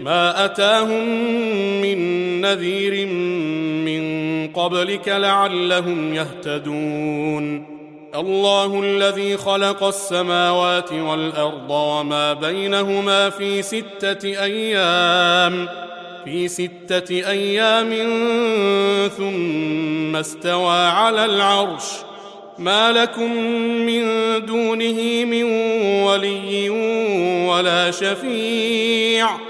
ما أتاهم من نذير من قبلك لعلهم يهتدون. الله الذي خلق السماوات والأرض وما بينهما في ستة أيام في ستة أيام ثم استوى على العرش. ما لكم من دونه من ولي ولا شفيع.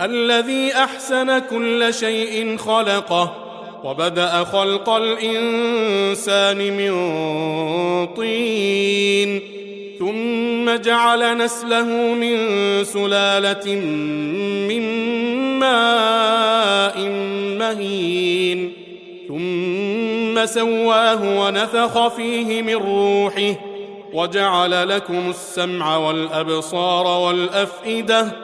الذي أحسن كل شيء خلقه وبدأ خلق الإنسان من طين ثم جعل نسله من سلالة من ماء مهين ثم سواه ونفخ فيه من روحه وجعل لكم السمع والأبصار والأفئدة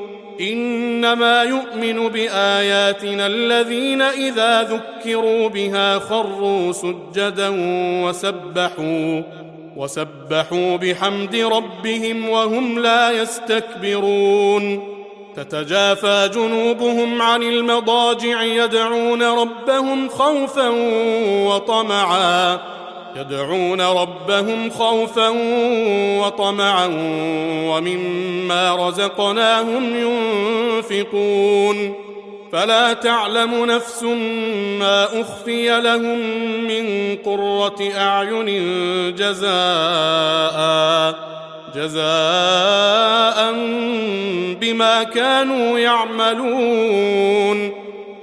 إنما يؤمن بآياتنا الذين إذا ذكروا بها خروا سجدا وسبحوا وسبحوا بحمد ربهم وهم لا يستكبرون. تتجافى جنوبهم عن المضاجع يدعون ربهم خوفا وطمعا. يدعون ربهم خوفا وطمعا ومما رزقناهم ينفقون. فلا تعلم نفس ما أخفي لهم من قرة أعين جزاء جزاء بما كانوا يعملون.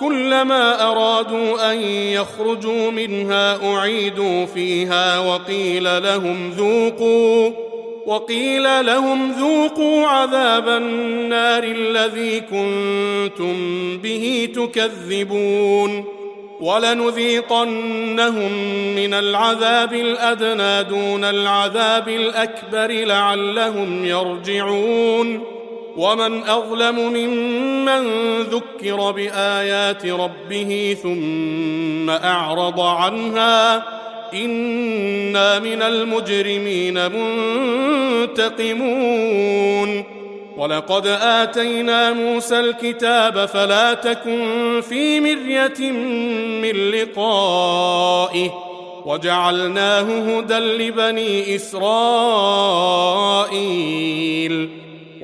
كلما أرادوا أن يخرجوا منها أعيدوا فيها وقيل لهم ذوقوا وقيل لهم ذوقوا عذاب النار الذي كنتم به تكذبون. ولنذيقنهم من العذاب الأدنى دون العذاب الأكبر لعلهم يرجعون. ومن أظلم ممن ذكر بآيات ربه ثم أعرض عنها إنا من المجرمين منتقمون. ولقد آتينا موسى الكتاب فلا تكن في مرية من لقائه وجعلناه هدى لبني إسرائيل.